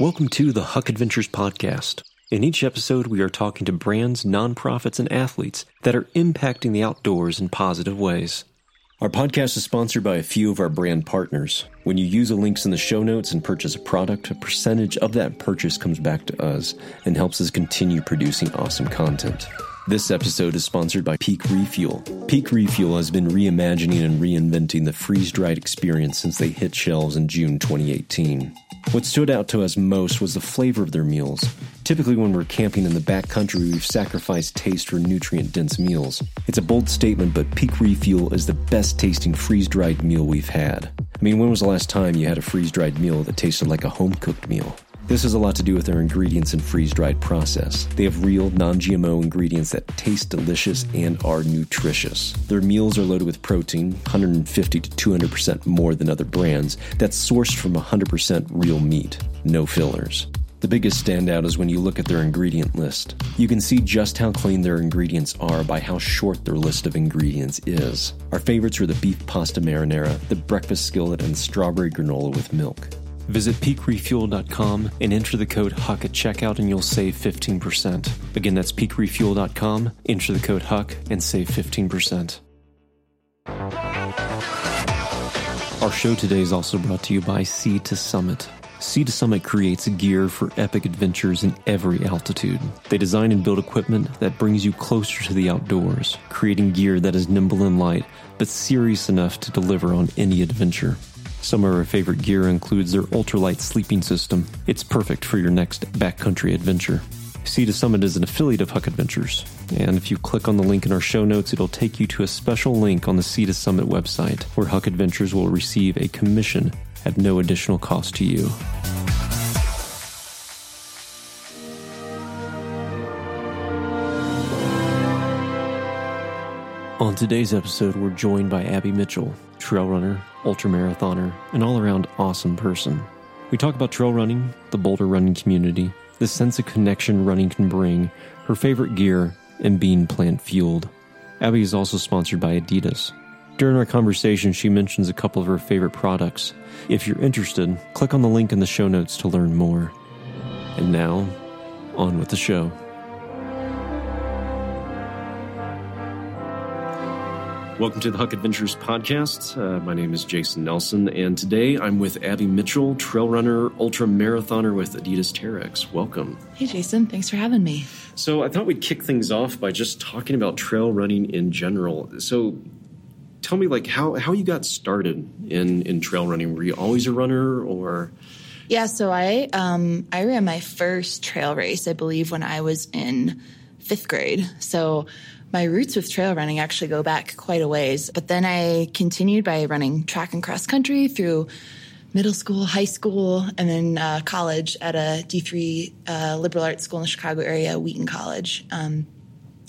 Welcome to the Huck Adventures Podcast. In each episode, we are talking to brands, nonprofits, and athletes that are impacting the outdoors in positive ways. Our podcast is sponsored by a few of our brand partners. When you use the links in the show notes and purchase a product, a percentage of that purchase comes back to us and helps us continue producing awesome content. This episode is sponsored by Peak Refuel. Peak Refuel has been reimagining and reinventing the freeze dried experience since they hit shelves in June 2018. What stood out to us most was the flavor of their meals. Typically, when we're camping in the backcountry, we've sacrificed taste for nutrient dense meals. It's a bold statement, but Peak Refuel is the best tasting freeze dried meal we've had. I mean, when was the last time you had a freeze dried meal that tasted like a home cooked meal? This has a lot to do with their ingredients and freeze dried process. They have real, non GMO ingredients that taste delicious and are nutritious. Their meals are loaded with protein, 150 to 200% more than other brands, that's sourced from 100% real meat, no fillers. The biggest standout is when you look at their ingredient list. You can see just how clean their ingredients are by how short their list of ingredients is. Our favorites are the beef pasta marinara, the breakfast skillet, and strawberry granola with milk. Visit peakrefuel.com and enter the code HUCK at checkout and you'll save 15%. Again, that's peakrefuel.com, enter the code HUCK and save 15%. Our show today is also brought to you by Sea to Summit. Sea to Summit creates gear for epic adventures in every altitude. They design and build equipment that brings you closer to the outdoors, creating gear that is nimble and light, but serious enough to deliver on any adventure. Some of our favorite gear includes their ultralight sleeping system. It's perfect for your next backcountry adventure. Sea to Summit is an affiliate of Huck Adventures, and if you click on the link in our show notes, it'll take you to a special link on the Sea to Summit website where Huck Adventures will receive a commission at no additional cost to you. On today's episode, we're joined by Abby Mitchell, trail runner, ultramarathoner, an all around awesome person. We talk about trail running, the boulder running community, the sense of connection running can bring, her favorite gear, and being plant fueled. Abby is also sponsored by Adidas. During our conversation, she mentions a couple of her favorite products. If you're interested, click on the link in the show notes to learn more. And now, on with the show. Welcome to the Huck Adventures podcast. Uh, my name is Jason Nelson, and today I'm with Abby Mitchell, trail runner, ultra marathoner with Adidas Terrex. Welcome. Hey, Jason. Thanks for having me. So, I thought we'd kick things off by just talking about trail running in general. So, tell me, like, how, how you got started in, in trail running. Were you always a runner, or? Yeah, so I um, I ran my first trail race, I believe, when I was in fifth grade. So my roots with trail running actually go back quite a ways. But then I continued by running track and cross country through middle school, high school, and then uh, college at a D3 uh, liberal arts school in the Chicago area, Wheaton College. Um,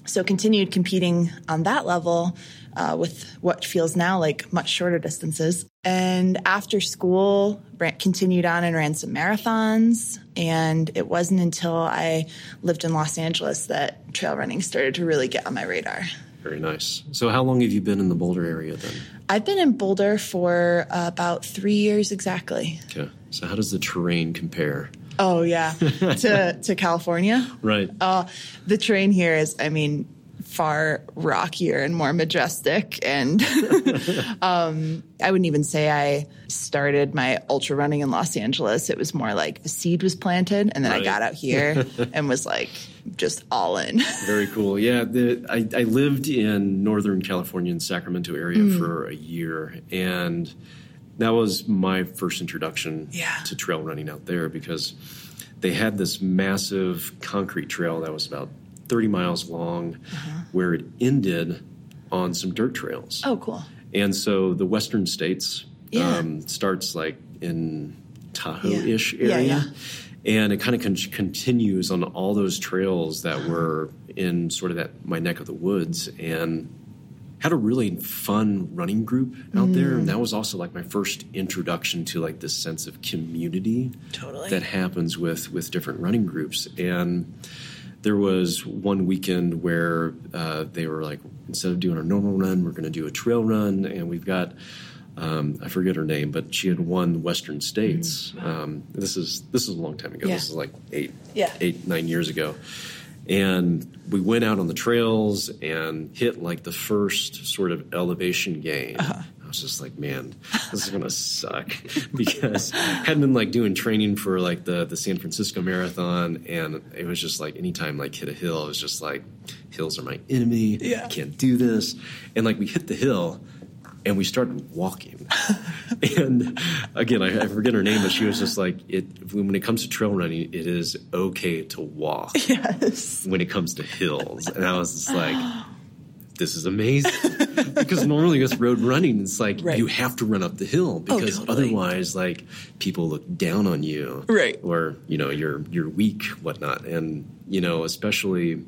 so continued competing on that level uh, with what feels now like much shorter distances. And after school, continued on and ran some marathons. And it wasn't until I lived in Los Angeles that trail running started to really get on my radar. Very nice. So, how long have you been in the Boulder area then? I've been in Boulder for uh, about three years exactly. Okay. So, how does the terrain compare? Oh yeah, to to California. Right. Uh, the terrain here is, I mean, far rockier and more majestic. And um, I wouldn't even say I started my ultra running in Los Angeles. It was more like the seed was planted, and then right. I got out here and was like just all in. Very cool. Yeah, the, I, I, lived in Northern California in Sacramento area mm. for a year, and that was my first introduction yeah. to trail running out there because they had this massive concrete trail that was about 30 miles long, uh-huh. where it ended on some dirt trails. Oh, cool. And so the western states yeah. um, starts like in Tahoe ish yeah. area. Yeah, and it kind of con- continues on all those trails that uh-huh. were in sort of that my neck of the woods and had a really fun running group out mm. there and that was also like my first introduction to like this sense of community totally. that happens with with different running groups and there was one weekend where uh, they were like, instead of doing a normal run, we're going to do a trail run, and we've got Um, I forget her name, but she had won Western States. Um, this is this is a long time ago. Yeah. This is like eight, Yeah. eight, nine years ago. And we went out on the trails and hit like the first sort of elevation gain. I was just like, man, this is gonna suck because I hadn't been like doing training for like the the San Francisco Marathon, and it was just like anytime like hit a hill, it was just like hills are my enemy. Yeah. I can't do this. And like we hit the hill, and we started walking. and again, I, I forget her name, but she was just like, "It when it comes to trail running, it is okay to walk." Yes. when it comes to hills. And I was just like, this is amazing. because normally with road running, it's like Right. Oh, you have to run up the hill because totally. otherwise, like people look down on you, Right. Or you know you're you're weak, whatnot. And you know, especially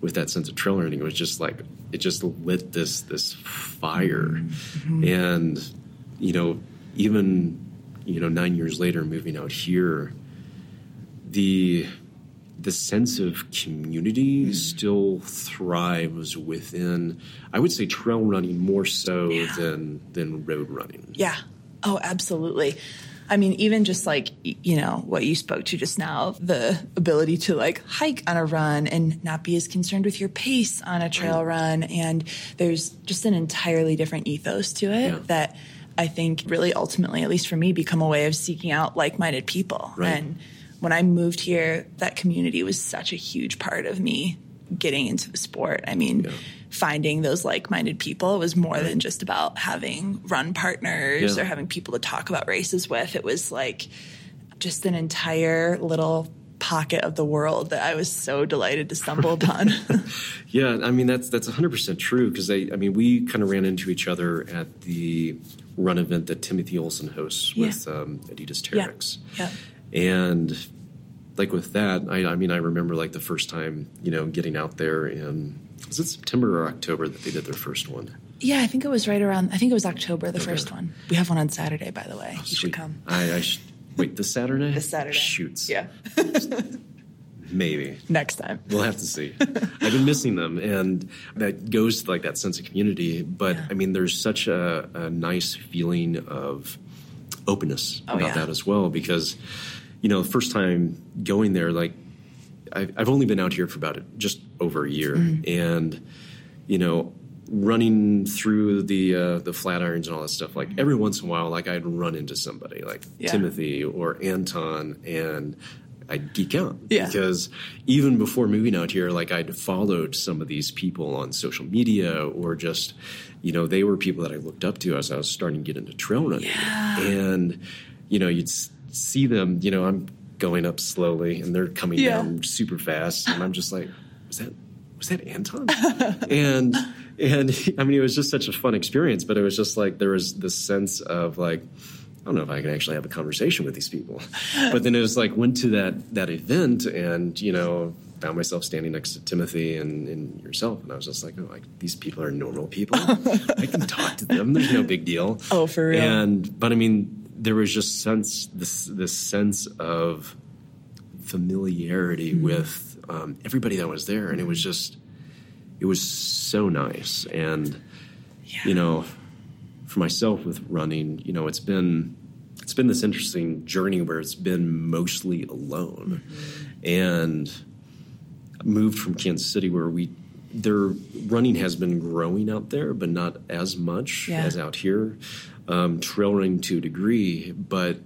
with that sense of trail running, it was just like it just lit this this fire, Mm-hmm. and you know, even you know, nine years later, moving out here, the the sense of community Mm. still thrives within I would say trail running more so than than road running. Yeah. Oh, absolutely. I mean, even just like, you know, what you spoke to just now, the ability to like hike on a run and not be as concerned with your pace on a trail run. And there's just an entirely different ethos to it Yeah. that I think really ultimately, at least for me, become a way of seeking out like minded people. Right. And when I moved here, that community was such a huge part of me getting into the sport. I mean, Yeah. finding those like-minded people was more than just about having run partners Yeah. or having people to talk about races with. It was like just an entire little pocket of the world that I was so delighted to stumble upon. Yeah, I mean that's that's 100% true because I I mean we kind of ran into each other at the run event that Timothy Olson hosts Yeah. with um, Adidas Yeah. Terrex. yeah. And like with that, I, I mean, I remember like the first time, you know, getting out there in was it September or October that they did their first one. Yeah, I think it was right around, I think it was October, the first one. We have one on Saturday, by the way. Oh, you should come. I, I sh- wait this Saturday. This Saturday. Shoots. Yeah. Maybe. Next time. We'll have to see. I've been missing them, and that goes to like that sense of community. But Yeah. I mean, there's such a, a nice feeling of openness Oh, about yeah. that as well. Because you know, the first time going there, like I've, I've only been out here for about just over a year, Mm-hmm. and you know, running through the uh, the flat irons and all that stuff. Like every once in a while, like I'd run into somebody like Yeah. Timothy or Anton, and I'd geek out Yeah. because even before moving out here, like I'd followed some of these people on social media or just, you know, they were people that I looked up to as I was starting to get into trail running. And, you know, you'd see them, you know, I'm going up slowly and they're coming Yeah. down super fast. And I'm just like, was that, was that Anton? and, and I mean, it was just such a fun experience, but it was just like, there was this sense of like, I don't know if I can actually have a conversation with these people. But then it was like went to that that event and you know found myself standing next to Timothy and, and yourself, and I was just like, oh, like these people are normal people. I can talk to them. There's no big deal. Oh, for real. And but I mean, there was just sense this this sense of familiarity Mm-hmm. with um, everybody that was there, and it was just it was so nice. And you know for myself with running you know it's been it's been this interesting journey where it's been mostly alone. And moved from kansas city where we their running has been growing out there but not as much Yeah. as out here um, trail running to a degree but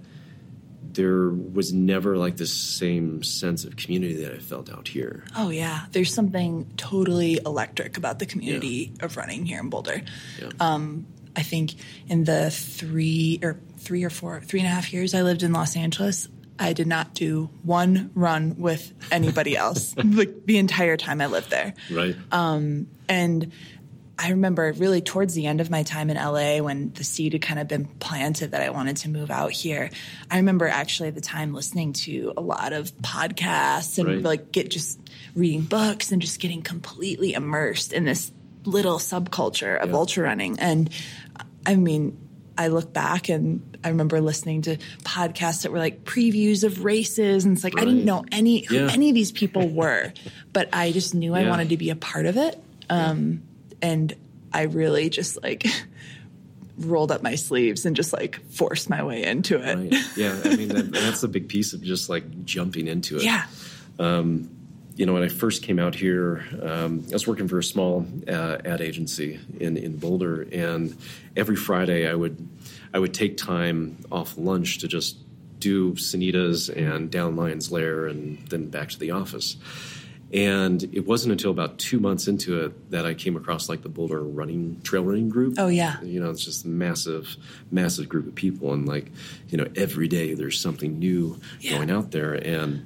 there was never like the same sense of community that i felt out here Oh yeah, there's something totally electric about the community of running here in Boulder. Yeah. Um, I think in the three or three or four, three and a half years I lived in Los Angeles, I did not do one run with anybody else. like the entire time I lived there. right And I remember really towards the end of my time in LA when the seed had kind of been planted that I wanted to move out here. I remember actually at the time listening to a lot of podcasts and Right. like get just reading books and just getting completely immersed in this little subculture of Yeah. ultra running. And I mean, I look back and I remember listening to podcasts that were like previews of races, and it's like I didn't know any who Yeah. any of these people were, but I just knew I wanted to be a part of it. Um, and I really just like rolled up my sleeves and just like forced my way into it. Right. Yeah, I mean that, that's a big piece of just like jumping into it. Yeah. Um, you know, when I first came out here, um, I was working for a small uh, ad agency in, in Boulder, and every Friday I would I would take time off lunch to just do sanitas and down Lions Lair, and then back to the office. And it wasn't until about two months into it that I came across like the Boulder running trail running group. Oh, yeah. you know, it's just a massive, massive group of people, and like you know, every day there's something new Yeah. going out there, and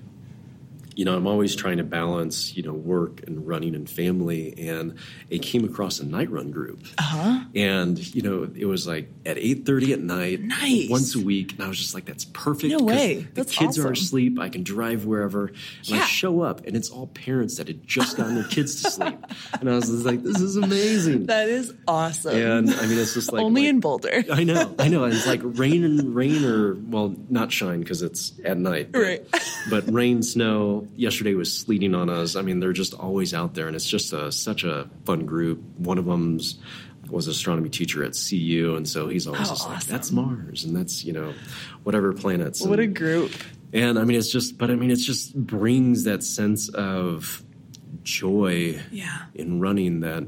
you know, I'm always trying to balance, you know, work and running and family. And I came across a night run group. Uh-huh. And, you know, it was like at 8.30 at night, Nice. once a week. And I was just like, that's perfect. No way. The That's kids awesome. are asleep. I can drive wherever. And I Yeah. show up and it's all parents that had just gotten their kids to sleep. And I was just like, this is amazing. That is awesome. and I mean, it's just like. Only like- in Boulder. I know, I know. And it's like rain and rain or well, not shine because it's at night. But, Right. but rain, snow. Yesterday was sleeting on us. I mean, they're just always out there, and it's just a, such a fun group. One of them's was an astronomy teacher at CU, and so he's always Oh, just like, "That's Mars," and that's you know, whatever planets. What a group. and I mean, it's just, but I mean, it just brings that sense of joy Yeah. in running that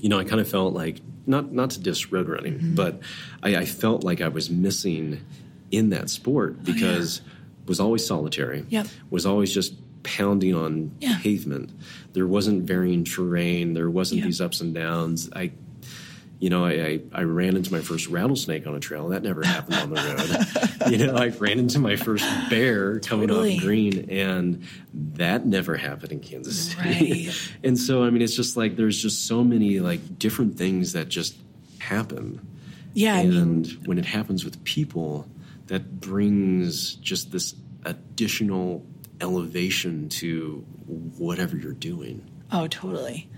you know i kind of felt like not not to diss road running Mm-hmm. but I, I felt like i was missing in that sport because was always solitary Yep. was always just pounding on Yeah. pavement there wasn't varying terrain there wasn't Yeah. these ups and downs i you know, I, I, I ran into my first rattlesnake on a trail. That never happened on the road. you know, I ran into my first bear coming Totally. off green, and that never happened in Kansas City. Right. and so, I mean, it's just like there's just so many like different things that just happen. Yeah, I mean, and when it happens with people, that brings just this additional elevation to whatever you're doing. Oh, totally.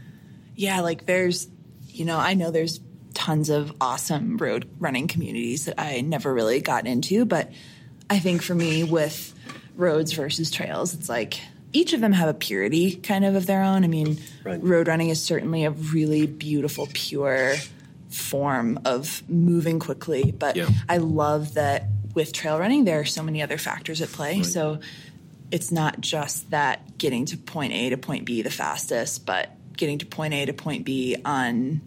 Yeah, like there's, you know, I know there's tons of awesome road running communities that I never really got into, but I think for me with roads versus trails, it's like each of them have a purity kind of of their own. I mean, Right. road running is certainly a really beautiful, pure form of moving quickly, but Yeah. I love that with trail running there are so many other factors at play. So it's not just that getting to point A to point B the fastest, but getting to point A to point B on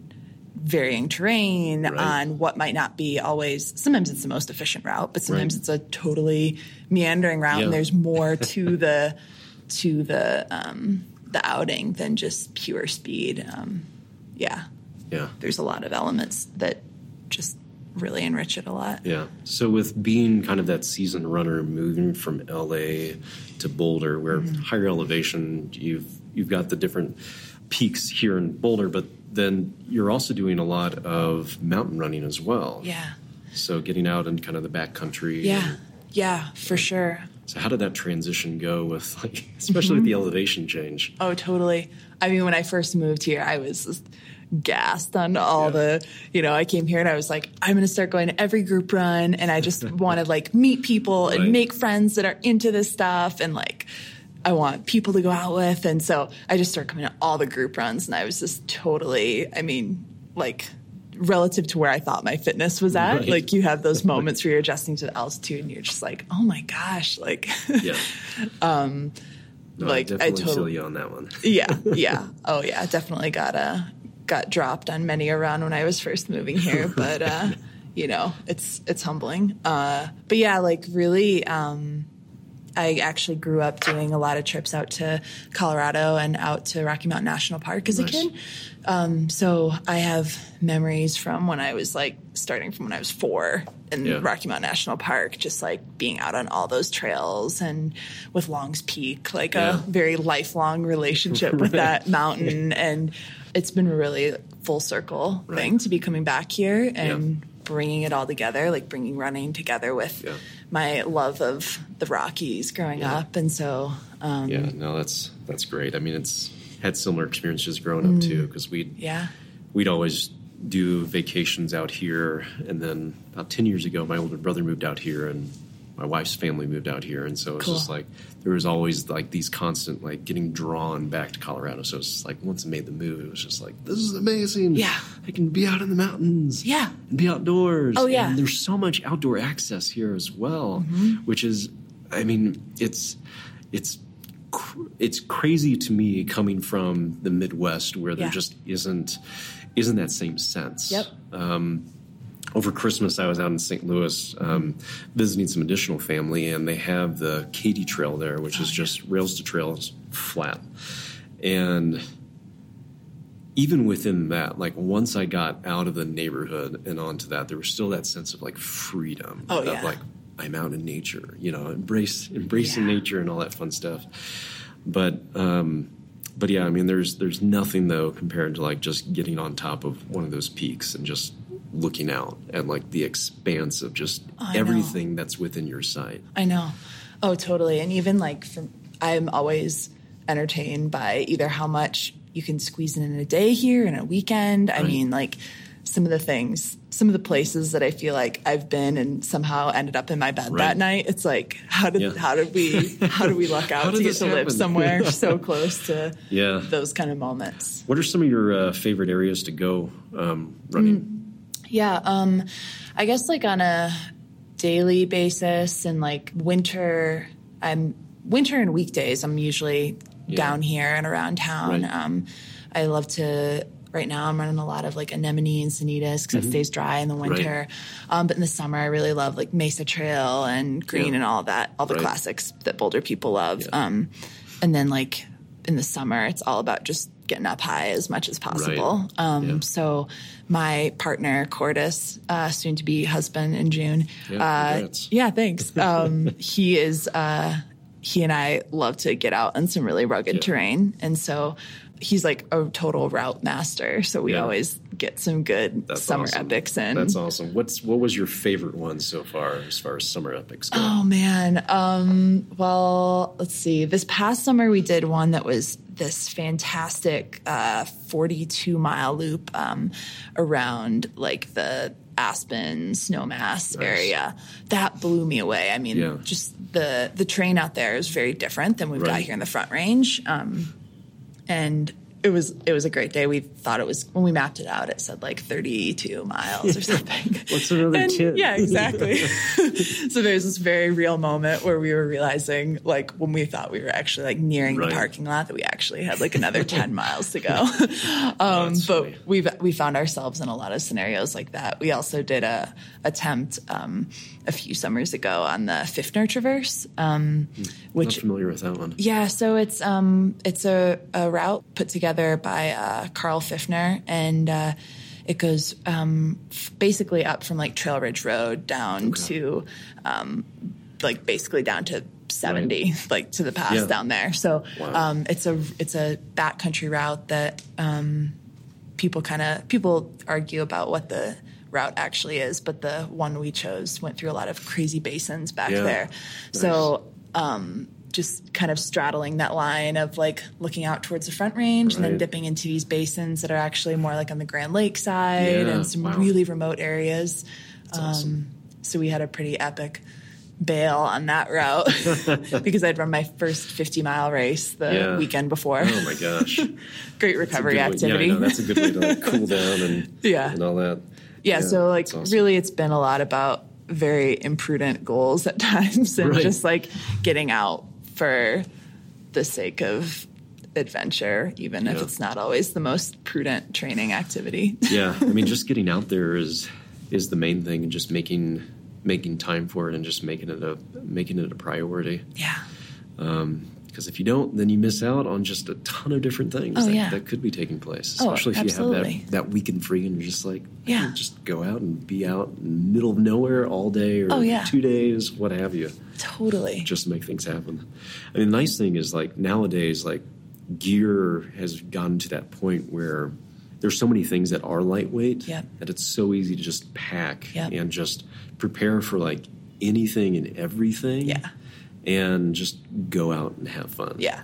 varying terrain, Right. on what might not be always, sometimes it's the most efficient route, but sometimes Right. it's a totally meandering route Yeah. and there's more to the, to the, um, the outing than just pure speed. Um, yeah, Yeah. there's a lot of elements that just really enrich it a lot. Yeah. So with being kind of that seasoned runner, moving from LA to Boulder, where Mm-hmm. higher elevation, you've you've got the different peaks here in Boulder, but then you're also doing a lot of mountain running as well. Yeah. So getting out in kind of the backcountry. Yeah. Yeah, for sure. So how did that transition go with like, especially with the Mm-hmm. elevation change? Oh, totally. I mean, when I first moved here, I was just gassed on all Yeah. the, you know, I came here and I was like, I'm going to start going to every group run. And I just want to like meet people and make friends that are into this stuff. And like, I want people to go out with. And so I just started coming to all the group runs. And I was just totally, I mean, like, relative to where I thought my fitness was at, Right. like you have those moments where you're adjusting to the altitude and you're just like, oh my gosh, like, Yeah. um, like, I I definitely feel totally- you on that one. yeah, yeah. Oh yeah, definitely got uh got dropped on many a run when I was first moving here, but uh you know, it's it's humbling. Uh but yeah, like really um I actually grew up doing a lot of trips out to Colorado and out to Rocky Mountain National Park as Nice. a kid. Um, so I have memories from when I was like starting from when I was four in Yeah. Rocky Mountain National Park, just like being out on all those trails and with Long's Peak, like Yeah. a very lifelong relationship with that mountain. And it's been a really full circle thing to be coming back here and bringing it all together, like bringing running together with Yeah. my love of the Rockies growing Yeah. up. And so, um, Yeah, no, that's that's great. I mean, it's had similar experiences growing up too, because we Mm. yeah. we'd always do vacations out here, and then about ten years ago, my older brother moved out here, and my wife's family moved out here, and so it's Cool. just like there was always like these constant like getting drawn back to Colorado. So it's just like once I made the move, it was just like this is amazing. Yeah. I can be out in the mountains. Yeah. and be outdoors. Oh, yeah. and there's so much outdoor access here as well, Mm-hmm. which is, I mean, it's it's cr- it's crazy to me coming from the Midwest where there Yeah. just isn't isn't that same sense. Yep. Um, over Christmas, I was out in St. Louis um, visiting some additional family, and they have the Katy Trail there, which is just rails to trails, flat. And even within that, like once I got out of the neighborhood and onto that, there was still that sense of like freedom. Oh, of yeah. like I'm out in nature, you know, embrace embracing Yeah. nature and all that fun stuff. But um, but yeah, I mean, there's there's nothing though compared to like just getting on top of one of those peaks and just looking out at like the expanse of just know. everything that's within your sight. I know. Oh, totally. And even like I'm always entertained by either how much you can squeeze in in a day here in a weekend. I mean, like some of the things, some of the places that I feel like I've been and somehow ended up in my bed Right. that night. It's like, how did Yeah. how did we how did we luck out to get to live somewhere so close to Yeah. those kind of moments? What are some of your uh, favorite areas to go um, running? Yeah, um, I guess like on a daily basis and like winter, I'm winter and weekdays. I'm usually Yeah. down here and around town. Right. Um, I love to. Right now, I'm running a lot of like anemone and sanitas because it stays dry in the winter. Um, but in the summer, I really love like Mesa Trail and Green Yeah. and all that, all the Right. classics that Boulder people love. Yeah. Um, and then like in the summer, it's all about just getting up high as much as possible. Um, Yeah. So my partner Cordis, uh, soon to be husband in June. Yeah, uh, yeah, thanks. Um, he is. Uh, he and I love to get out on some really rugged Yeah. terrain, and so he's like a total route master. So we Yeah. always get some good That's summer awesome. epics in. That's awesome. What's what was your favorite one so far as far as summer epics go? Oh man. Um, well, let's see. This past summer we did one that was this fantastic uh, 42 mile loop um, around like the Aspen Snowmass area. That blew me away. I mean, Yeah. just the the terrain out there is very different than we've got here in the Front Range. Um, and it was it was a great day. We thought it was when we mapped it out. It said like 32 miles or something. What's another And- 10? Yeah, exactly. so there's this very real moment where we were realizing, like, when we thought we were actually like nearing Right. the parking lot, that we actually had like another 10 miles to go. um, That's but we've we found ourselves in a lot of scenarios like that. We also did a attempt um, a few summers ago on the Pfiffner Traverse, um, Not which familiar with that one. yeah, so it's um it's a, a route put together by uh, Carl Pfiffner, and uh, it goes um, f- basically up from like Trail Ridge Road down to um, like basically down to seventy, like to the pass Yeah. down there. So Wow. um, it's a it's a backcountry route that um, people kind of people argue about what the route actually is, but the one we chose went through a lot of crazy basins back Yeah. there. Nice. So um, just kind of straddling that line of like looking out towards the front range and then dipping into these basins that are actually more like on the Grand Lake side Yeah, and some wow. really remote areas. Um, awesome. So we had a pretty epic bail on that route because I'd run my first 50 mile race the Yeah. weekend before. Oh my gosh. Great recovery activity. Yeah, that's a good way to like cool down and Yeah. and all that. Yeah, so like awesome. really it's been a lot about very imprudent goals at times and Right. just like getting out for the sake of adventure, even if it's not always the most prudent training activity. yeah, I mean, just getting out there is is the main thing, and just making making time for it, and just making it a making it a priority. yeah. Um, Because if you don't, then you miss out on just a ton of different things Oh, that, yeah. that could be taking place. Oh, Especially if you have that, that weekend free and you're just like, Yeah. just go out and be out in the middle of nowhere all day or Oh, yeah. two days, what have you, Totally. just to make things happen. I mean, the nice thing is like nowadays, like gear has gotten to that point where there's so many things that are lightweight Yep. that it's so easy to just pack Yep. and just prepare for like anything and everything. Yeah. And just go out and have fun. Yeah.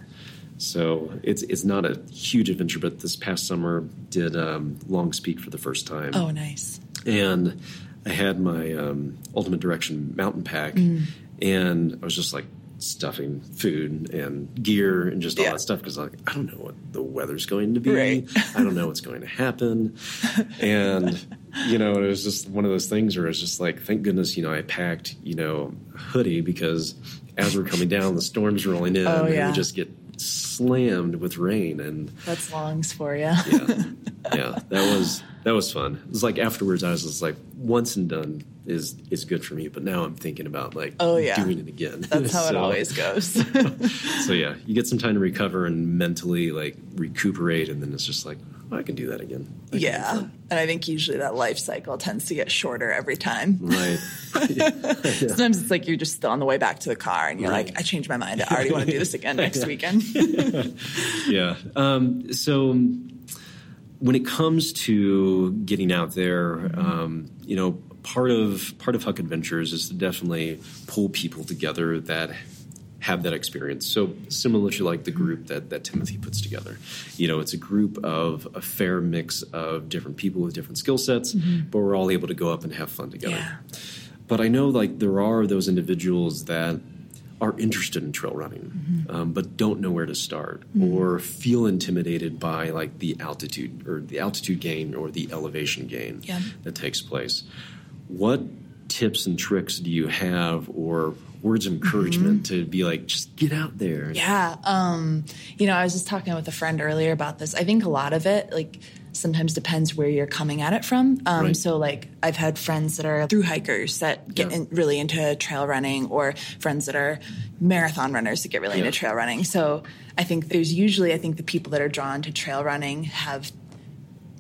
So it's it's not a huge adventure, but this past summer did um, Longs Peak for the first time, Oh, nice. and I had my um, Ultimate Direction mountain pack, Mm. and I was just like stuffing food and gear and just all Yeah. that stuff because like I don't know what the weather's going to be. Right. I don't know what's going to happen, and you know it was just one of those things where it's just like thank goodness you know I packed you know a hoodie because as we're coming down the storm's rolling in Oh, and we just get slammed with rain and That's longs for you. yeah, yeah, that was that was fun. It was like afterwards, I was just like, once and done is is good for me. But now I'm thinking about like, Oh, yeah. doing it again. That's how it always goes. So yeah, you get some time to recover and mentally like recuperate, and then it's just like, I can do that again. Do yeah. And I think usually that life cycle tends to get shorter every time. right. Sometimes it's like you're just still on the way back to the car and you're Right. like, I changed my mind. I already want to do this again next weekend. yeah. Um, so when it comes to getting out there, um, you know, part of part of Huck Adventures is to definitely pull people together that have that experience. So similar to like the mm-hmm. group that that Timothy puts together. You know, it's a group of a fair mix of different people with different skill sets, mm-hmm. but we're all able to go up and have fun together. Yeah. But I know like there are those individuals that are interested in trail running, mm-hmm. um, but don't know where to start or feel intimidated by like the altitude or the altitude gain or the elevation gain Yeah. that takes place. What tips and tricks do you have or words of encouragement to be like, just get out there? Yeah. Um, you know, I was just talking with a friend earlier about this. I think a lot of it, like, sometimes depends where you're coming at it from. Um, Right. So, like, I've had friends that are through hikers that get Yeah. in, really into trail running, or friends that are marathon runners that get really Yeah. into trail running. So, I think there's usually, I think the people that are drawn to trail running have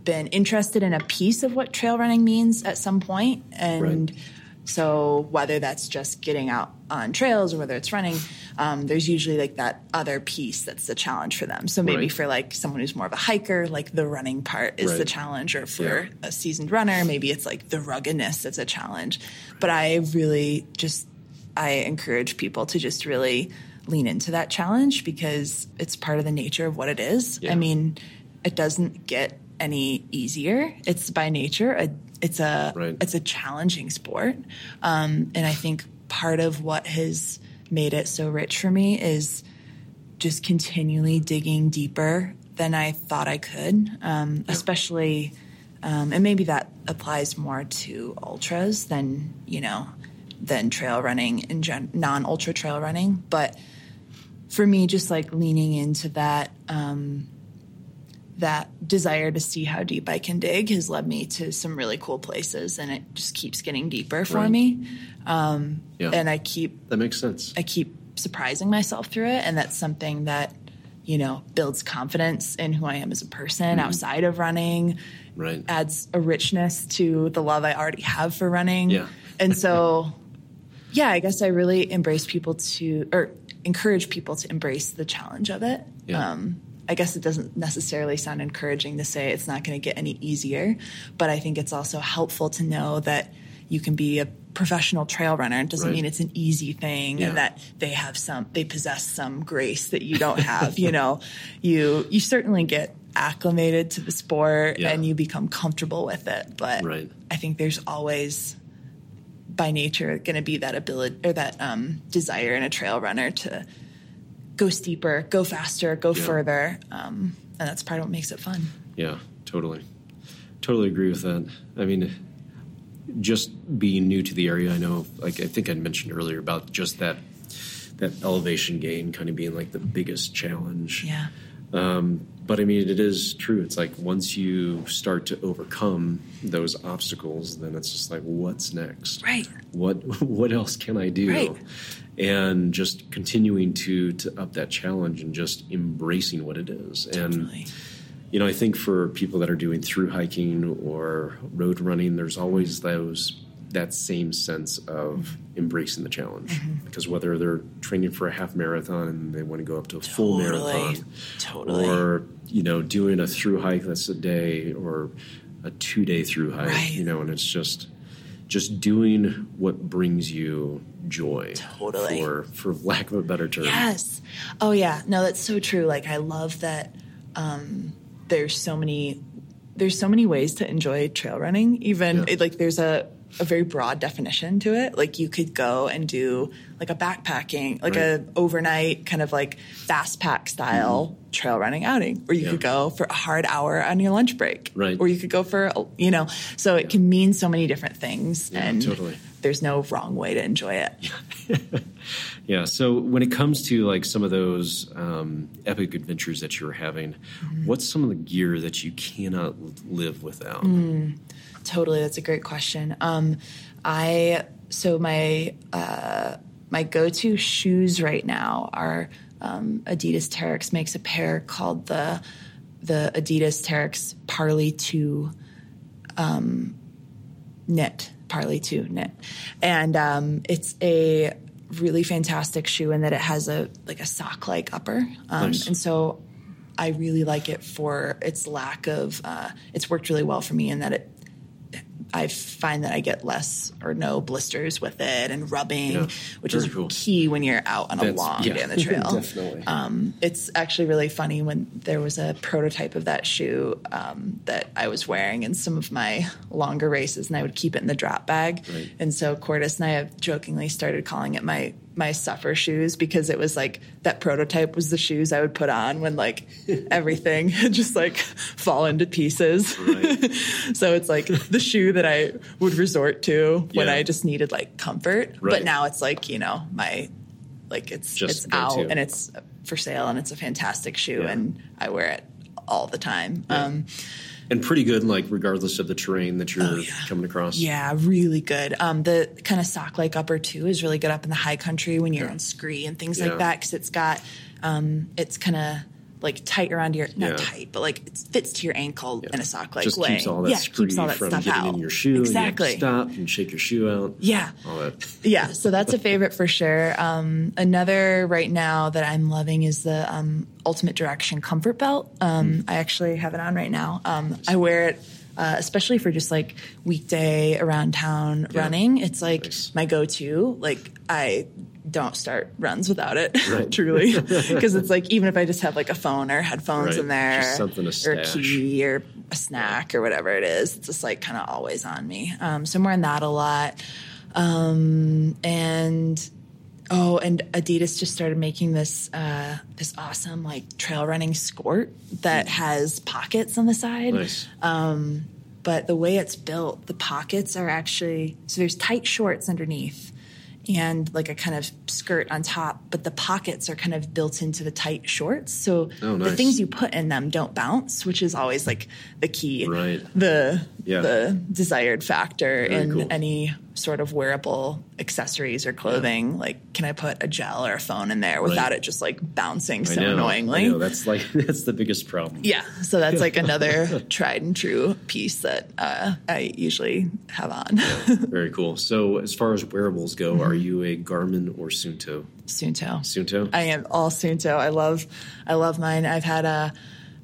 been interested in a piece of what trail running means at some point and Right. So whether that's just getting out on trails or whether it's running um, there's usually like that other piece that's the challenge for them so maybe Right. for like someone who's more of a hiker like the running part is the challenge or for Yeah. a seasoned runner maybe it's like the ruggedness that's a challenge but i really just i encourage people to just really lean into that challenge because it's part of the nature of what it is Yeah. i mean it doesn't get any easier. It's by nature a it's a Right. it's a challenging sport, um, and I think part of what has made it so rich for me is just continually digging deeper than I thought I could, um, especially. Um, and maybe that applies more to ultras than you know than trail running and gen- non ultra trail running, but for me, just like leaning into that um, that desire to see how deep I can dig has led me to some really cool places, and it just keeps getting deeper for Right. me. Yeah. And I keep that makes sense. I keep surprising myself through it, and that's something that you know builds confidence in who I am as a person Mm-hmm. outside of running. Right. Adds a richness to the love I already have for running. Yeah. and so yeah, I guess I really embrace people to or encourage people to embrace the challenge of it. Yeah. Um, I guess it doesn't necessarily sound encouraging to say it's not going to get any easier, but I think it's also helpful to know that you can be a professional trail runner. It doesn't Right. mean it's an easy thing Yeah. and that they have some they possess some grace that you don't have. you know, you you certainly get acclimated to the sport Yeah. and you become comfortable with it, but Right. I think there's always by nature going to be that ability or that um, desire in a trail runner to go steeper, go faster, go Yeah. further, um, and that's part of what makes it fun. Yeah, totally. Totally agree with that. I mean, just being new to the area, I know, like I think I mentioned earlier about just that that elevation gain kind of being like the biggest challenge. Yeah, But I mean, it is true. It's like once you start to overcome those obstacles, then it's just like, what's next? right. What what else can I do? Right. And just continuing to to up that challenge and just embracing what it is. And Totally. you know, I think for people that are doing through hiking or road running, there's always those that same sense of embracing the challenge. Mm-hmm. Because whether they're training for a half marathon and they want to go up to a full marathon, Totally. or you know, doing a through hike that's a day or a two day through hike, Right. you know, and it's just just doing what brings you joy. Totally. For for lack of a better term. Yes. Oh yeah. No, that's so true. Like I love that um, there's so many there's so many ways to enjoy trail running. Even Yeah. it, like there's a a very broad definition to it. Like you could go and do like a backpacking, like a overnight kind of like fast pack style trail running outing, or you Mm-hmm. Yeah. could go for a hard hour on your lunch break, Right. Or you could go for you know. So it can mean so many different things, Yeah, and totally. There's no wrong way to enjoy it. Yeah. So when it comes to like some of those um, epic adventures that you're having, Mm-hmm. what's some of the gear that you cannot live without? Mm. Totally, that's a great question. Um, I so my uh, my go to shoes right now are um, Adidas Terrex makes a pair called the the Adidas Terrex Parley Two um, knit Parley Two knit, and um, it's a really fantastic shoe in that it has a like a sock like upper, um, Nice. and so I really like it for its lack of. Uh, it's worked really well for me in that it. I find that I get less or no blisters with it and rubbing, Yeah, which is cool. key when you're out on a long yeah, day on the trail. definitely. Um, it's actually really funny when there was a prototype of that shoe um, that I was wearing in some of my longer races, and I would keep it in the drop bag. Right. And so Cordis and I have jokingly started calling it my my suffer shoes because it was like that prototype was the shoes I would put on when like everything had just like fall into pieces. Right. so it's like the shoe that I would resort to when I just needed like comfort. Right. But now it's like, you know, my like it's Just it's out to. and it's for sale and it's a fantastic shoe Yeah. and I wear it all the time. Um And pretty good, like regardless of the terrain that you're Oh, yeah. coming across. Yeah, really good. Um, the kind of sock like upper too is really good up in the high country when you're Yeah. on scree and things Yeah. like that because it's got um, it's kind of like tight around your not Yeah. tight but like it fits to your ankle in a sock like way. keeps all that yeah, keeps all that from stuff getting out. in your shoe. Exactly. And you stop and shake your shoe out. Yeah. All that. Yeah, so that's a favorite for sure. Um, another right now that I'm loving is the um, Ultimate Direction Comfort Belt. Um, I actually have it on right now. Um, I wear it. Uh, especially for just like weekday around town running, it's like Nice. my go-to. Like I don't start runs without it, Right. truly, because it's like even if I just have like a phone or headphones Right. in there, Just something to or a key or a snack or whatever it is, it's just like kind of always on me. Um, so I'm wearing that a lot. Um, and oh, and Adidas just started making this uh, this awesome like trail running skirt that has pockets on the side. Nice. But the way it's built, the pockets are actually so there's tight shorts underneath and like a kind of skirt on top, but the pockets are kind of built into the tight shorts. So Oh, the things you put in them don't bounce, which is always like the key. Right. The Yeah. the desired factor Very in cool. any sort of wearable accessories or clothing. Like, can I put a gel or a phone in there without Right. it just like bouncing so know. annoyingly? I know. That's like that's the biggest problem. Yeah, so that's like another tried and true piece that uh, I usually have on. Very cool. So as far as wearables go, Mm-hmm. are you a Garmin or Suunto? Suunto. Suunto. I am all Suunto. I love, I love mine. I've had a,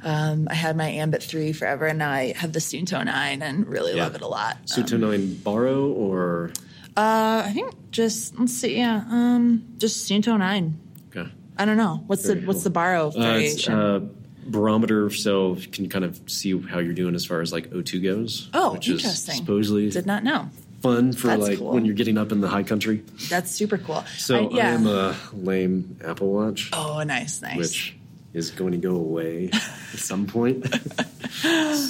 um, I had my Ambit three forever, and now I have the Suunto nine, and really Yeah. love it a lot. Suunto nine Baro or Uh, I think just let's see, yeah, um, just Suunto nine. okay. I don't know what's Very the what's cool. the Baro Uh, variation. uh, barometer, so you can kind of see how you're doing as far as like O2 goes. Oh, which interesting. Is supposedly Did not know. fun for That's like cool. when you're getting up in the high country. That's super cool. So I, yeah. I am a lame Apple Watch, oh, nice, nice. which is going to go away at some point.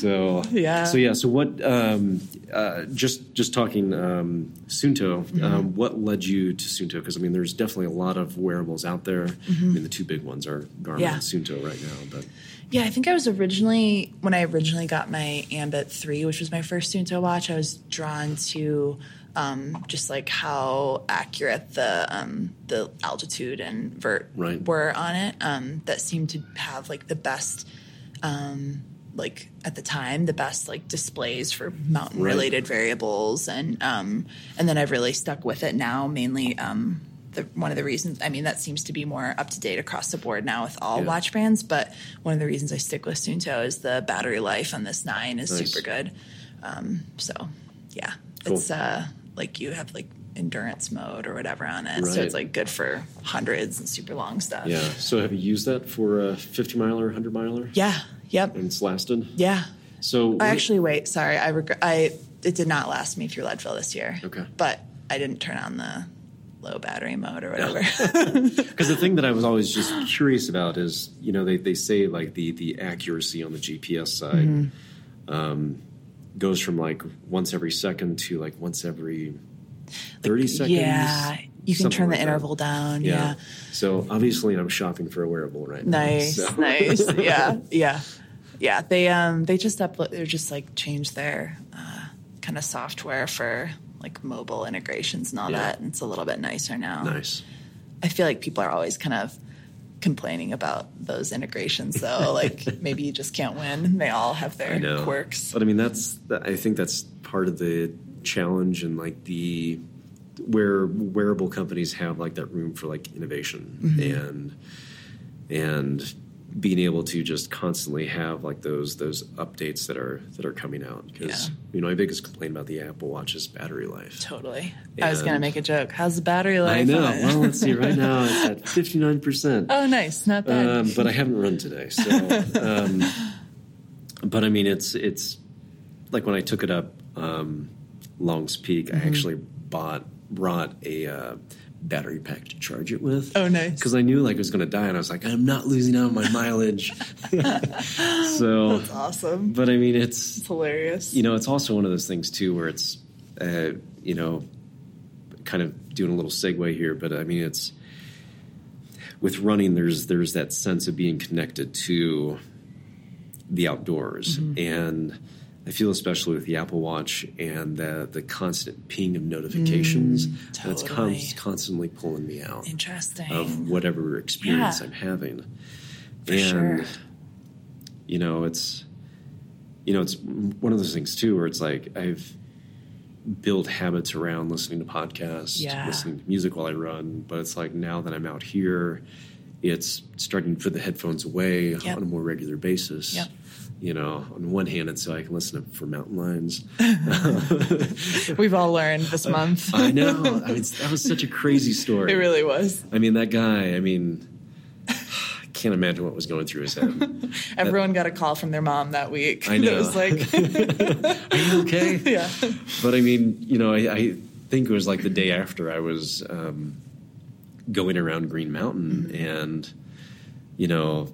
so Yeah. So yeah. So what? Um, uh, just just talking um, Suunto. Mm-hmm. Um, what led you to Suunto? Because I mean, there's definitely a lot of wearables out there. I mean, the two big ones are Garmin Mm-hmm. Yeah. and Suunto right now. But Yeah, I think I was originally when I originally got my Ambit three, which was my first Suunto watch. I was drawn to um, just like how accurate the um, the altitude and vert Right. were on it. Um, that seemed to have like the best. Um, like at the time, the best like displays for mountain related variables, and um, and then I've really stuck with it now. Mainly, um, the one of the reasons. I mean, that seems to be more up to date across the board now with all Yeah. watch brands. But one of the reasons I stick with Suunto is the battery life on this nine is Nice. super good. Um, so yeah, Cool. it's uh, like you have like endurance mode or whatever on it, so it's like good for hundreds and super long stuff. yeah. So have you used that for a 50 miler, 100 miler? Yeah. Yep. And it's lasted. Yeah. So I actually wait. Sorry, I regret. I it did not last me through Leadville this year. Okay. But I didn't turn on the low battery mode or whatever. Because the thing that I was always just curious about is, you know, they, they say like the the accuracy on the GPS side Mm-hmm. um, goes from like once every second to like once every thirty seconds. yeah. You can turn the that. interval down. Yeah. So obviously, I'm shopping for a wearable right now. Nice. so- Nice. Yeah. Yeah. Yeah. They um they just upload they're just like changed their uh, kind of software for like mobile integrations and all Yeah. that. And it's a little bit nicer now. nice. I feel like people are always kind of complaining about those integrations though. like maybe you just can't win. They all have their quirks. But I mean, that's i think that's part of the challenge and like the where wearable companies have like that room for like innovation Mm-hmm. and and being able to just constantly have like those those updates that are that are coming out because Yeah. you know my biggest complaint about the Apple Watch is battery life. Totally. I was gonna make a joke. How's the battery life? I know. Well, let's see. Right now it's at fifty nine percent. oh, nice. Not bad. um, but I haven't run today. So, um, but I mean, it's it's like when I took it up um, Long's Peak, Mm-hmm. I actually bought brought a uh, battery pack to charge it with. Oh, nice. Because I knew like it was going to die, and I was like, I'm not losing out on my mileage. so, That's awesome. but I mean, it's It's hilarious. you know, it's also one of those things too where it's, uh, you know, kind of doing a little segue here, but I mean, it's with running. There's there's that sense of being connected to the outdoors, and I feel especially with the Apple Watch and the the constant ping of notifications mm, that's con- constantly pulling me out Interesting. of whatever experience Yeah. I'm having. For and sure. you know, it's you know, it's one of those things too where it's like I've built habits around listening to podcasts, Yeah. listening to music while I run, but it's like now that I'm out here, it's starting to put the headphones away Yep. on a more regular basis. Yep. You know, on one hand, it's so I can listen for mountain lions. We've all learned this month. I know. I mean, that was such a crazy story. it really was. I mean, that guy, I mean, I can't imagine what was going through his head. Everyone got a call from their mom that week. I know. It was like, Are you okay? yeah. But I mean, you know, I, I think it was like the day after I was um, going around Green Mountain, and you know,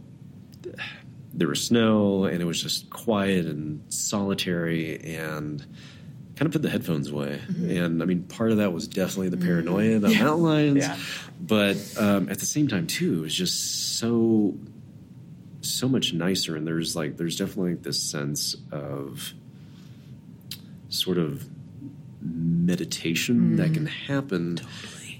there was snow, and it was just quiet and solitary, and kind of put the headphones away. Mm-hmm. And I mean, part of that was definitely the paranoia mm-hmm. about Yeah. mountain lions, Yeah. but um, at the same time, too, it was just so so much nicer, and there's like there's definitely this sense of sort of meditation mm-hmm. that can happen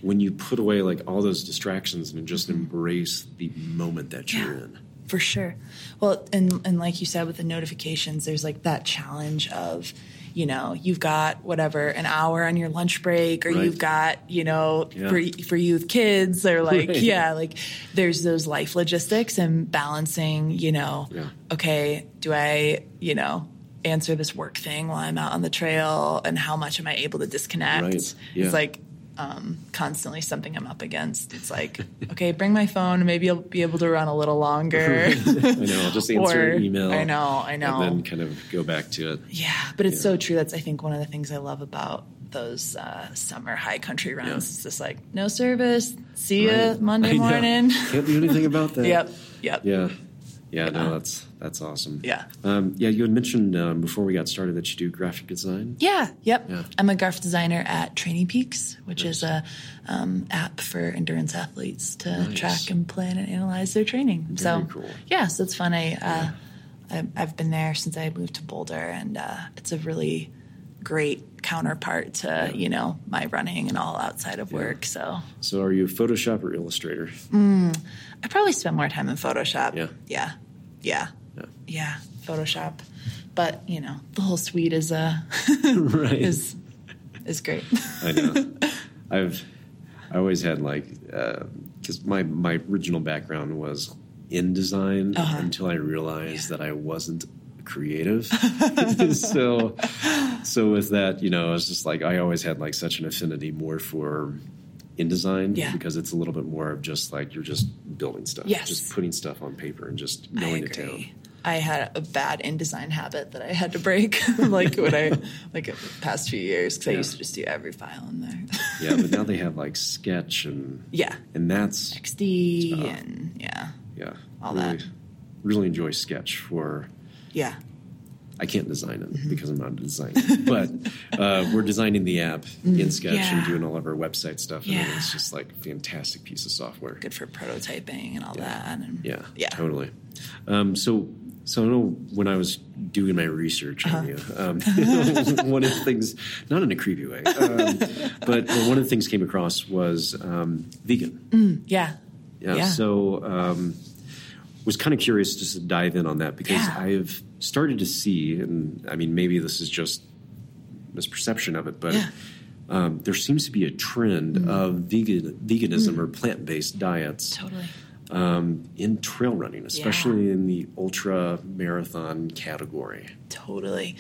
when you put away like all those distractions and just embrace the moment that you're Yeah. in. For sure. Well, and and like you said with the notifications, there's like that challenge of, you know, you've got whatever an hour on your lunch break, or Right. you've got, you know, Yeah. for for you with kids, or like, Right. yeah, like there's those life logistics and balancing, you know, Yeah. okay, do I, you know, answer this work thing while I'm out on the trail, and how much am I able to disconnect? Right. Yeah. It's like um, constantly something I'm up against. It's like, okay, bring my phone. Maybe I'll be able to run a little longer. I know. I'll just answer Or- an email. I know, I know. And then kind of go back to it. yeah, but it's so true. That's I think one of the things I love about those uh, summer high country runs. Yeah. It's just like no service. See Right. Monday morning. Can't do anything about that. yep, yep, Yeah. Yeah, no, that's that's awesome. Yeah. Um, yeah, you had mentioned um, before we got started that you do graphic design. Yeah, yep. Yeah. I'm a graphic designer at Training Peaks, which is a um, app for endurance athletes to Nice. track and plan and analyze their training. so, cool. yeah, so it's fun. I, uh, I I've been there since I moved to Boulder, and uh, it's a really great counterpart to you know my running and all outside of work. So So, are you Photoshop or Illustrator? I probably spend more time in Photoshop. Yeah. yeah, yeah, Yeah. yeah. Photoshop, but you know the whole suite is uh right. is is great. I know. I've I always had like because my my original background was in design Uh-huh. until I realized that I wasn't creative. so so with that, you know, I was just like I always had like such an affinity more for InDesign Yeah. because it's a little bit more of just like you're just building stuff, Yes. just putting stuff on paper and just going to town. I had a bad InDesign habit that I had to break, like when I like the past few years, because I used to just do every file in there. yeah, but now they have like Sketch and yeah, and that's XD and yeah, yeah, all really, that. Really enjoy Sketch for. yeah, I can't design Mm-hmm. because I'm not a designer, but uh, we're designing the app in Sketch and Mm, doing all of our website stuff, and Yeah. it's just like a fantastic piece of software. good for prototyping and all that. And Yeah, yeah, totally. Um, so, so I know when I was doing my research on you, um, one of the things, not in a creepy way, um, but one of the things came across was um, vegan. yeah, Yeah. Yeah. So, um, was kind of curious just to dive in on that because Yeah. I've started to see, and I mean, maybe this is just misperception of it, but Yeah. um, there seems to be a trend of vegan veganism or plant based diets totally. um, in trail running, especially in the ultra marathon category. Totally.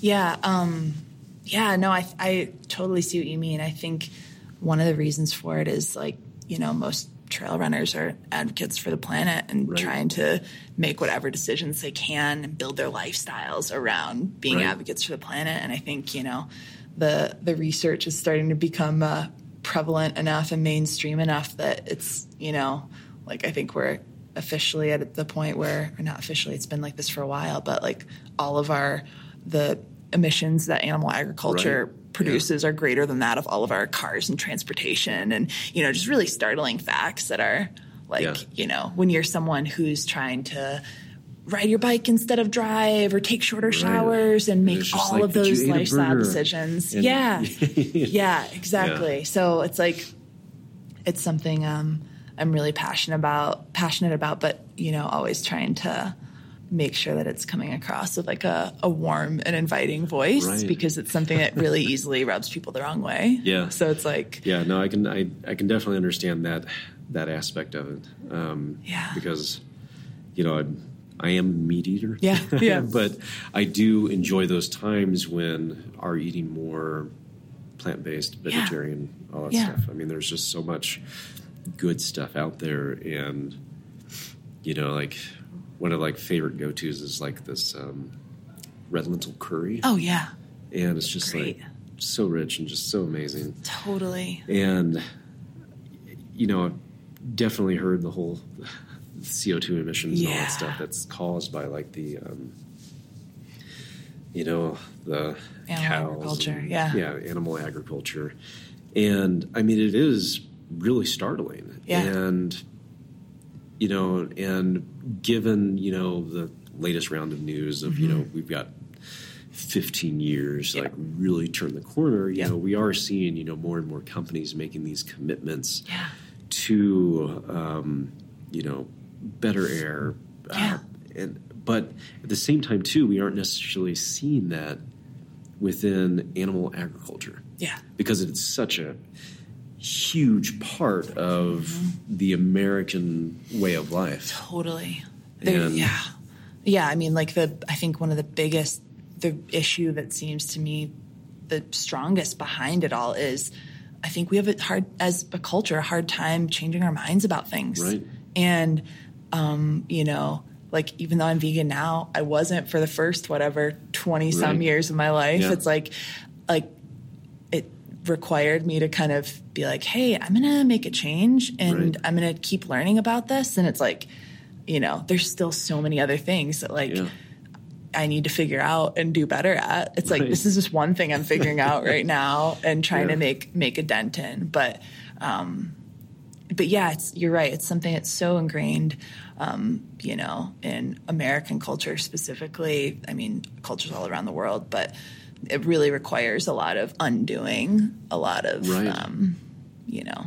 Yeah. Um, yeah. No, I, I totally see what you mean. I think one of the reasons for it is like, you know, most trail runners are advocates for the planet and Right. trying to make whatever decisions they can and build their lifestyles around being Right. advocates for the planet. And I think, you know, the, the research is starting to become uh, prevalent enough and mainstream enough that it's, you know, like I think we're officially at the point where, or not officially, it's been like this for a while, but like all of our, the emissions that animal agriculture Right. Produces are greater than that of all of our cars and transportation and, you know, just really startling facts that are like, Yeah. you know, when you're someone who's trying to ride your bike instead of drive or take shorter showers and make all like of those lifestyle decisions. and- yeah. yeah, exactly. So it's like it's something um, I'm really passionate about, passionate about, but you know, always trying to make sure that it's coming across with like a, a warm and inviting voice Right. because it's something that really easily rubs people the wrong way. Yeah. So it's like, Yeah, no, I can I, I can definitely understand that that aspect of it. Um, Yeah. because you know I, I am a meat eater. Yeah, yeah. but I do enjoy those times when are eating more plant based, vegetarian, all that Yeah. stuff. I mean, there's just so much good stuff out there, and you know, like one of like favorite go tos is like this um, red lentil curry, oh yeah, and it's just great. like so rich and just so amazing totally. and you know I've definitely heard the whole CO2 emissions and all that stuff that's caused by like the um, you know the Animal cows agriculture, and- yeah. yeah animal agriculture and I mean it is really startling Yeah. and you know and given you know the latest round of news of you know we've got 15 years Mm-hmm. Yeah. like really turn the corner you Yeah. know we are seeing you know more and more companies making these commitments Yeah. to um, you know better air Yeah. and but at the same time too we aren't necessarily seeing that within animal agriculture Yeah. because it's such a huge part of Mm-hmm. the American way of life. Totally. And- yeah. Yeah. I mean, like the, I think one of the biggest, the issue that seems to me the strongest behind it all is I think we have a hard, as a culture, a hard time changing our minds about things. Right. And, um, you know, like even though I'm vegan now, I wasn't for the first, whatever, 20 some Right. years of my life. Yeah. It's like, like, required me to kind of be like, hey, I'm going to make a change and Right. I'm going to keep learning about this. And it's like, you know, there's still so many other things that like Yeah. I need to figure out and do better at. It's like this is just one thing I'm figuring out right now and trying Yeah. to make make a dent in. But um but yeah, it's you're right. It's something that's so ingrained um, you know, in American culture specifically. I mean, cultures all around the world, but it really requires a lot of undoing, a lot of Right. um, you know,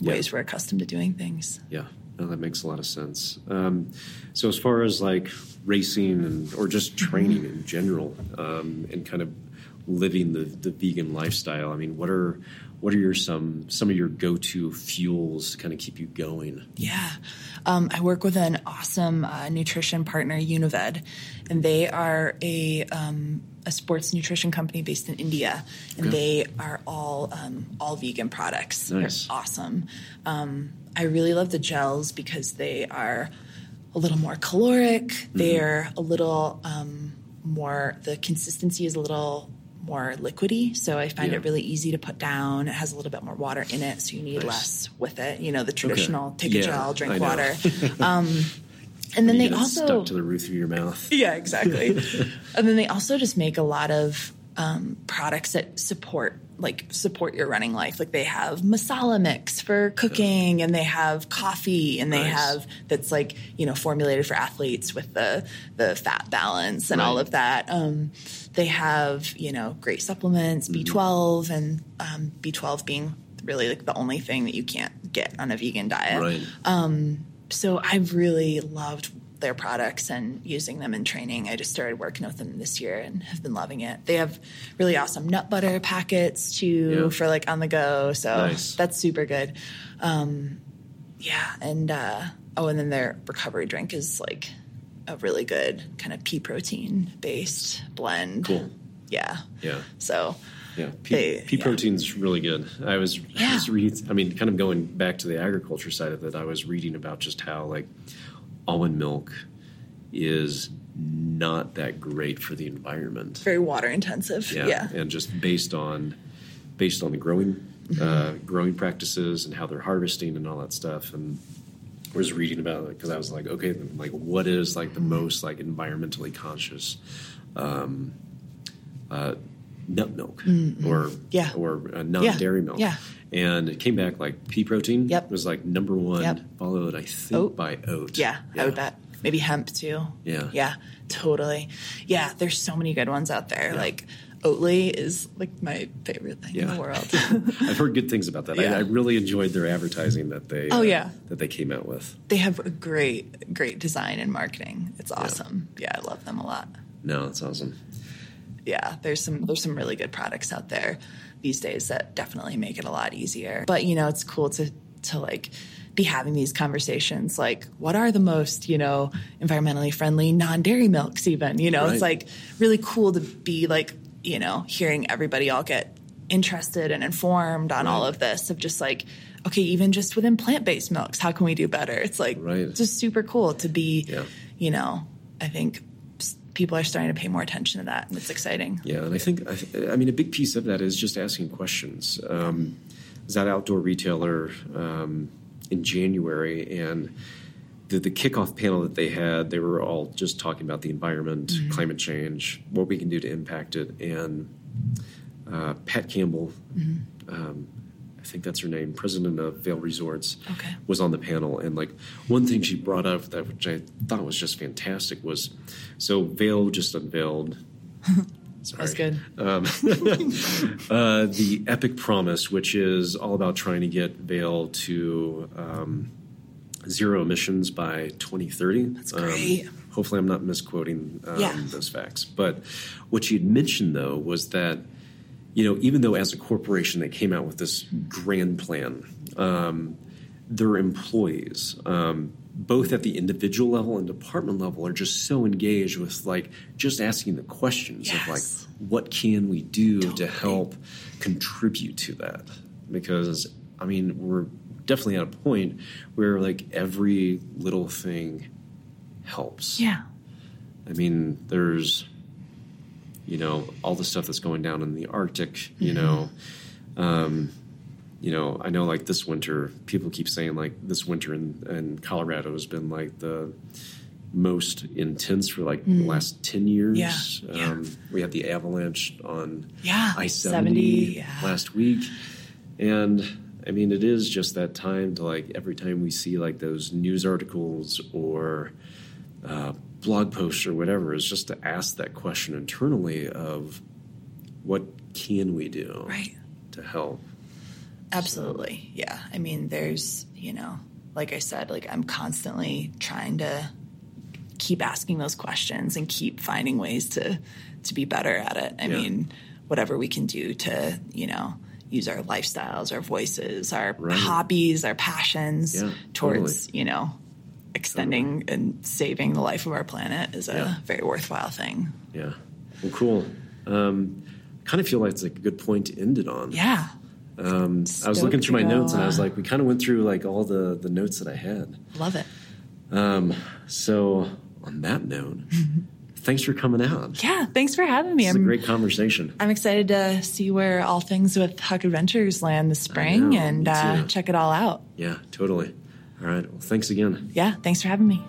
Yeah. ways we're accustomed to doing things. Yeah, no, that makes a lot of sense. Um, so as far as like racing and or just training in general, um, and kind of living the, the vegan lifestyle, I mean, what are what are your some some of your go to fuels to kind of keep you going? Yeah. Um, I work with an awesome uh, nutrition partner, Unived, and they are a, um, a sports nutrition company based in India, and Okay. they are all um, all vegan products. Nice. They're awesome. Um, I really love the gels because they are a little more caloric. They're a little um, more. The consistency is a little more liquidy, so I find Yeah. it really easy to put down. It has a little bit more water in it, so you need Nice. less with it. You know, the traditional take a Yeah, gel, drink water. um, and then they also stuck to the roof of your mouth. yeah, exactly. and then they also just make a lot of um, products that support like support your running life. Like they have masala mix for cooking, and they have coffee, and they Nice. have that's like you know formulated for athletes with the the fat balance and all of that. Um, they have you know great supplements, Mm-hmm. B twelve, and um, B twelve being really like the only thing that you can't get on a vegan diet Right. So I've really loved their products and using them in training. I just started working with them this year and have been loving it. They have really awesome nut butter packets too Yeah. for like on the go. So Nice. that's super good. Um, yeah, and uh, oh, and then their recovery drink is like a really good kind of pea protein based blend. Cool. Yeah. yeah. So Yeah, pea, They- pea yeah. protein's really good. I was, I Yeah. was reading. I mean, kind of going back to the agriculture side of it. I was reading about just how like almond milk is not that great for the environment. very water intensive. Yeah, Yeah. and just based on based on the growing Mm-hmm. uh, growing practices and how they're harvesting and all that stuff. And I was reading about it because I was like, okay, then, like what is like the most like environmentally conscious um, uh, nut milk or Mm-hmm. Yeah. or uh, non-dairy milk? Yeah. And it came back like pea protein Yep. was like number one, Yep. followed I think Oat. by oat. Yeah, I would bet. Maybe hemp too. Yeah. Yeah, totally. Yeah, there's so many good ones out there. Like Oatly is like my favorite thing in the world. I've heard good things about that. Yeah. I, I really enjoyed their advertising that they Oh, uh, yeah. that they came out with. they have a great, great design and marketing. It's awesome. Yeah, I love them a lot. No, that's awesome. Yeah, there's some there's some really good products out there these days that definitely make it a lot easier. But you know, it's cool to to like be having these conversations like what are the most, you know, environmentally friendly non-dairy milks even, you know, Right. it's like really cool to be like, you know, hearing everybody all get interested and informed on all of this of just like okay, even just within plant-based milks, how can we do better? It's like Right. just super cool to be, Yeah. you know, I think people are starting to pay more attention to that and it's exciting. Yeah, and I think I, th- I mean a big piece of that is just asking questions. Um, was at outdoor retailer um, in January, and the, the kickoff panel that they had, they were all just talking about the environment, Mm-hmm. climate change, what we can do to impact it. And uh, Pat Campbell, Mm-hmm. um, think that's her name, president of Vail Resorts, Okay. was on the panel. And like one thing she brought up that which I thought was just fantastic was so Vail just unveiled. Sorry. That's good. uh, the Epic Promise, which is all about trying to get Vail to um, zero emissions by 2030. That's great. hopefully, I'm not misquoting um, Yeah. those facts. But what she had mentioned, though, was that you know, even though as a corporation they came out with this grand plan, um, their employees, um, both at the individual level and department level, are just so engaged with like just asking the questions of like, what can we do to help contribute to that? Because I mean, we're definitely at a point where like every little thing helps. Yeah. I mean, there's, you know, all the stuff that's going down in the Arctic, you know. Um, you know, I know like this winter, people keep saying like this winter in, in Colorado has been like the most intense for like the last 10 years. Yeah, yeah. Um, we had the avalanche on Yeah, I 70, 70 yeah. last week. And I mean, it is just that time to like every time we see like those news articles or uh, blog posts or whatever, is just to ask that question internally of what can we do Right. to help? Absolutely. Yeah. I mean, there's, you know, like I said, like I'm constantly trying to keep asking those questions and keep finding ways to to be better at it. I Yeah. mean, whatever we can do to, you know, use our lifestyles, our voices, our Right. hobbies, our passions Yeah, towards, you know, extending and saving the life of our planet is a Yeah. very worthwhile thing. Yeah. Well, cool. Um, kind of feel like it's like a good point to end it on. Yeah. Um, I was looking through my notes and I was like, we kind of went through like all the the notes that I had. Love it. Um, so, on that note, thanks for coming out. Yeah, thanks for having me. It's a great conversation. I'm excited to see where all things with Huck Adventures land this spring know, and uh, check it all out. Yeah, totally. All right. Well, thanks again. Yeah, thanks for having me.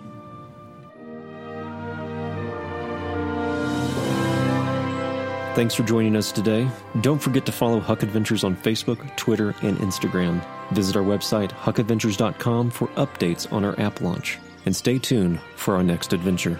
Thanks for joining us today. Don't forget to follow Huck Adventures on Facebook, Twitter, and Instagram. Visit our website, huckadventures.com, for updates on our app launch. And stay tuned for our next adventure.